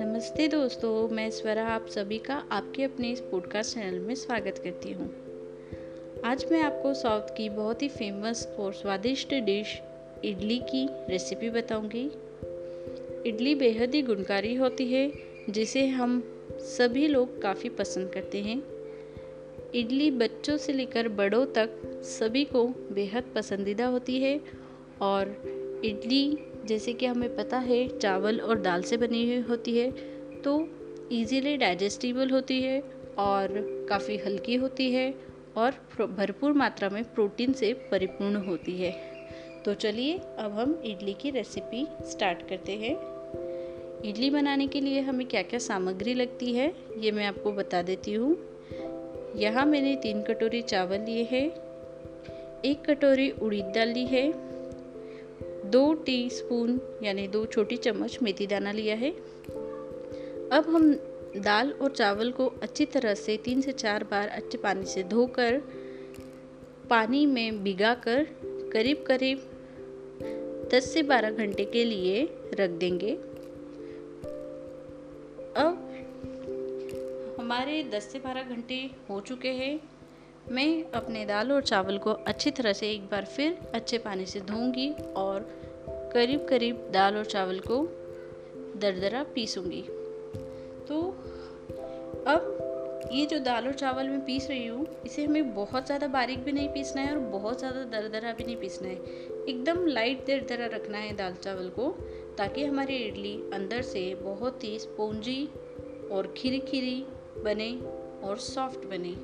नमस्ते दोस्तों, मैं स्वरा, आप सभी का आपके अपने इस पॉडकास्ट चैनल में स्वागत करती हूँ। आज मैं आपको साउथ की बहुत ही फ़ेमस और स्वादिष्ट डिश इडली की रेसिपी बताऊँगी। इडली बेहद ही गुणकारी होती है, जिसे हम सभी लोग काफ़ी पसंद करते हैं। इडली बच्चों से लेकर बड़ों तक सभी को बेहद पसंदीदा होती है और इडली, जैसे कि हमें पता है, चावल और दाल से बनी हुई होती है तो इजीली डाइजेस्टिबल होती है और काफ़ी हल्की होती है और भरपूर मात्रा में प्रोटीन से परिपूर्ण होती है। तो चलिए, अब हम इडली की रेसिपी स्टार्ट करते हैं। इडली बनाने के लिए हमें क्या क्या सामग्री लगती है, ये मैं आपको बता देती हूँ। यहाँ मैंने तीन कटोरी चावल लिए हैं, एक कटोरी उड़ीद दाल ली है दो टीस्पून, यानी दो छोटी चम्मच मेथी दाना लिया है। अब हम दाल और चावल को अच्छी तरह से तीन से चार बार अच्छे पानी से धोकर, पानी में भिगा कर करीब करीब 10 से 12 घंटे के लिए रख देंगे। अब हमारे 10 से 12 घंटे हो चुके हैं। मैं अपने दाल और चावल को अच्छी तरह से एक बार फिर अच्छे पानी से धोऊँगी और करीब करीब दाल और चावल को दरदरा पीसूँगी। तो अब ये जो दाल और चावल मैं पीस रही हूँ, इसे हमें बहुत ज़्यादा बारीक भी नहीं पीसना है और बहुत ज़्यादा दरदरा भी नहीं पीसना है। एकदम लाइट दरदरा रखना है दाल चावल को, ताकि हमारी इडली अंदर से बहुत ही स्पॉन्जी और खिरी खिरी बने और सॉफ्ट बने।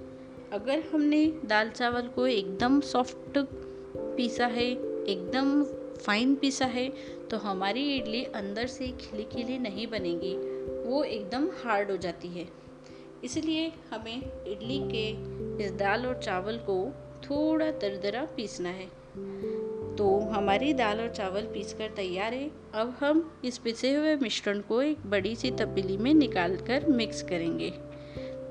अगर हमने दाल चावल को एकदम सॉफ्ट पीसा है, एकदम फाइन पीसा है तो हमारी इडली अंदर से खिली खिली नहीं बनेगी। वो एकदम हार्ड हो जाती है। इसलिए हमें इडली के इस दाल और चावल को थोड़ा दरदरा पीसना है। तो हमारी दाल और चावल पीसकर तैयार है। अब हम इस पिसे हुए मिश्रण को एक बड़ी सी तपेली में निकाल कर मिक्स करेंगे।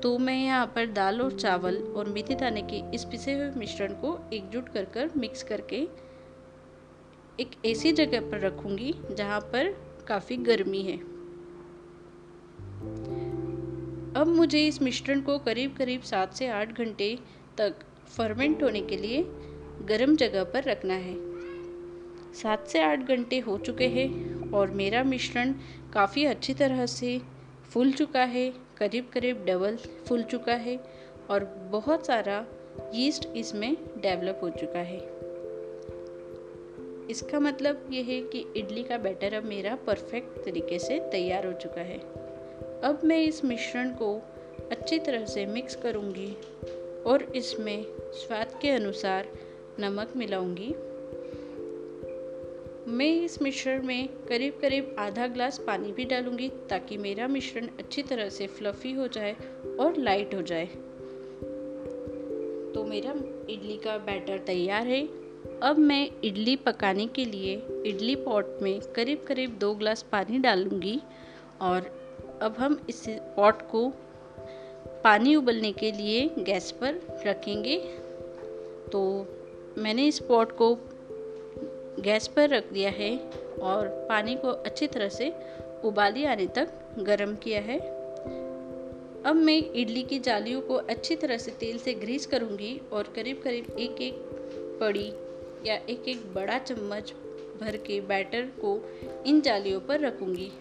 तो मैं यहाँ पर दाल और चावल और मेथी दाने के इस पिसे हुए मिश्रण को एकजुट कर कर मिक्स करके एक ऐसी जगह पर रखूँगी जहाँ पर काफ़ी गर्मी है। अब मुझे इस मिश्रण को करीब करीब सात से आठ घंटे तक फर्मेंट होने के लिए गर्म जगह पर रखना है। सात से आठ घंटे हो चुके हैं और मेरा मिश्रण काफ़ी अच्छी तरह से फूल चुका है, करीब करीब डबल फूल चुका है और बहुत सारा यीस्ट इसमें डेवलप हो चुका है। इसका मतलब ये है कि इडली का बैटर अब मेरा परफेक्ट तरीके से तैयार हो चुका है। अब मैं इस मिश्रण को अच्छी तरह से मिक्स करूँगी और इसमें स्वाद के अनुसार नमक मिलाऊँगी। मैं इस मिश्रण में करीब करीब आधा ग्लास पानी भी डालूँगी ताकि मेरा मिश्रण अच्छी तरह से फ्लफ़ी हो जाए और लाइट हो जाए। तो मेरा इडली का बैटर तैयार है। अब मैं इडली पकाने के लिए इडली पॉट में करीब करीब दो ग्लास पानी डालूँगी और अब हम इस पॉट को पानी उबलने के लिए गैस पर रखेंगे। तो मैंने इस पॉट को गैस पर रख दिया है और पानी को अच्छी तरह से उबाली आने तक गर्म किया है। अब मैं इडली की जालियों को अच्छी तरह से तेल से ग्रीस करूँगी और करीब करीब एक एक पड़ी या एक एक बड़ा चम्मच भर के बैटर को इन जालियों पर रखूँगी।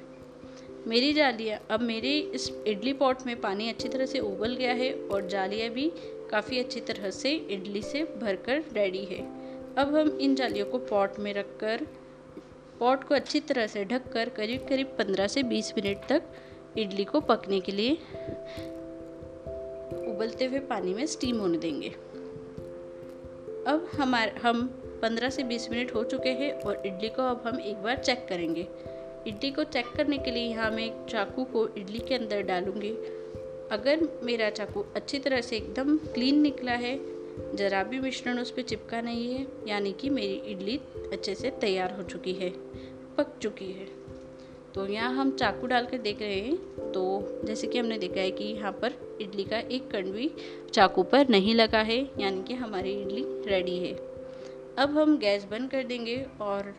मेरी जालियाँ, अब मेरे इस इडली पॉट में पानी अच्छी तरह से उबल गया है और जालियाँ भी काफ़ी अच्छी तरह से इडली से भरकर रेडी है। अब हम इन जालियों को पॉट में रखकर, पॉट को अच्छी तरह से ढककर करीब करीब 15 से 20 मिनट तक इडली को पकने के लिए उबलते हुए पानी में स्टीम होने देंगे। अब हमारे, हम 15 से 20 मिनट हो चुके हैं और इडली को अब हम एक बार चेक करेंगे। इडली को चेक करने के लिए यहाँ मैं चाकू को इडली के अंदर डालूँगी। अगर मेरा चाकू अच्छी तरह से एकदम क्लीन निकला है ज़रा भी मिश्रण उस पर चिपका नहीं है, यानी कि मेरी इडली अच्छे से तैयार हो चुकी है, पक चुकी है। तो यहाँ हम चाकू डाल कर देख रहे हैं तो जैसे कि हमने देखा है कि यहाँ पर इडली का एक कण भी चाकू पर नहीं लगा है, यानी कि हमारी इडली रेडी है। अब हम गैस बंद कर देंगे और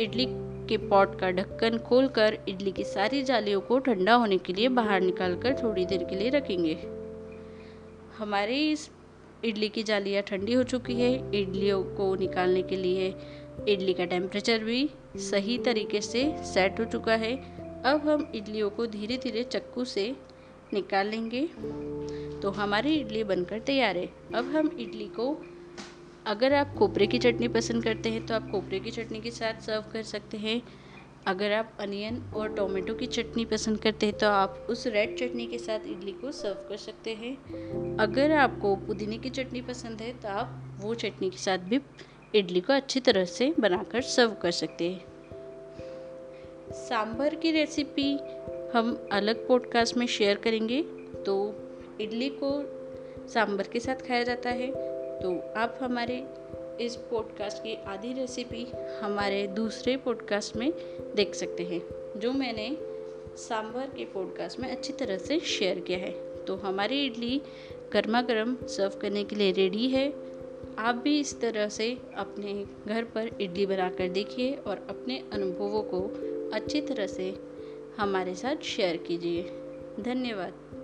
इडली के पॉट का ढक्कन खोलकर इडली की सारी जालियों को ठंडा होने के लिए बाहर निकालकर थोड़ी देर के लिए रखेंगे। हमारे इस इडली की जालियाँ ठंडी हो चुकी है। इडलियों को निकालने के लिए इडली का टेम्परेचर भी सही तरीके से सेट हो चुका है। अब हम इडलियों को धीरे धीरे चक्कू से निकाल लेंगे। तो हमारी इडली बनकर तैयार है। अब हम इडली को अगर आप कोपरे की चटनी पसंद करते हैं तो आप कोपरे की चटनी के साथ सर्व कर सकते हैं। अगर आप अनियन और टोमेटो की चटनी पसंद करते हैं तो आप उस रेड चटनी के साथ इडली को सर्व कर सकते हैं। अगर आपको पुदीने की चटनी पसंद है तो आप वो चटनी के साथ भी इडली को अच्छी तरह से बनाकर सर्व कर सकते हैं। सांभर की रेसिपी हम अलग पॉडकास्ट में शेयर करेंगे तो इडली को सांभर के साथ खाया जाता है। तो आप हमारे इस पॉडकास्ट की आधी रेसिपी हमारे दूसरे पॉडकास्ट में देख सकते हैं, जो मैंने सांभर के पॉडकास्ट में अच्छी तरह से शेयर किया है। तो हमारी इडली गर्मा गर्म सर्व करने के लिए रेडी है। आप भी इस तरह से अपने घर पर इडली बनाकर देखिए और अपने अनुभवों को अच्छी तरह से हमारे साथ शेयर कीजिए। धन्यवाद।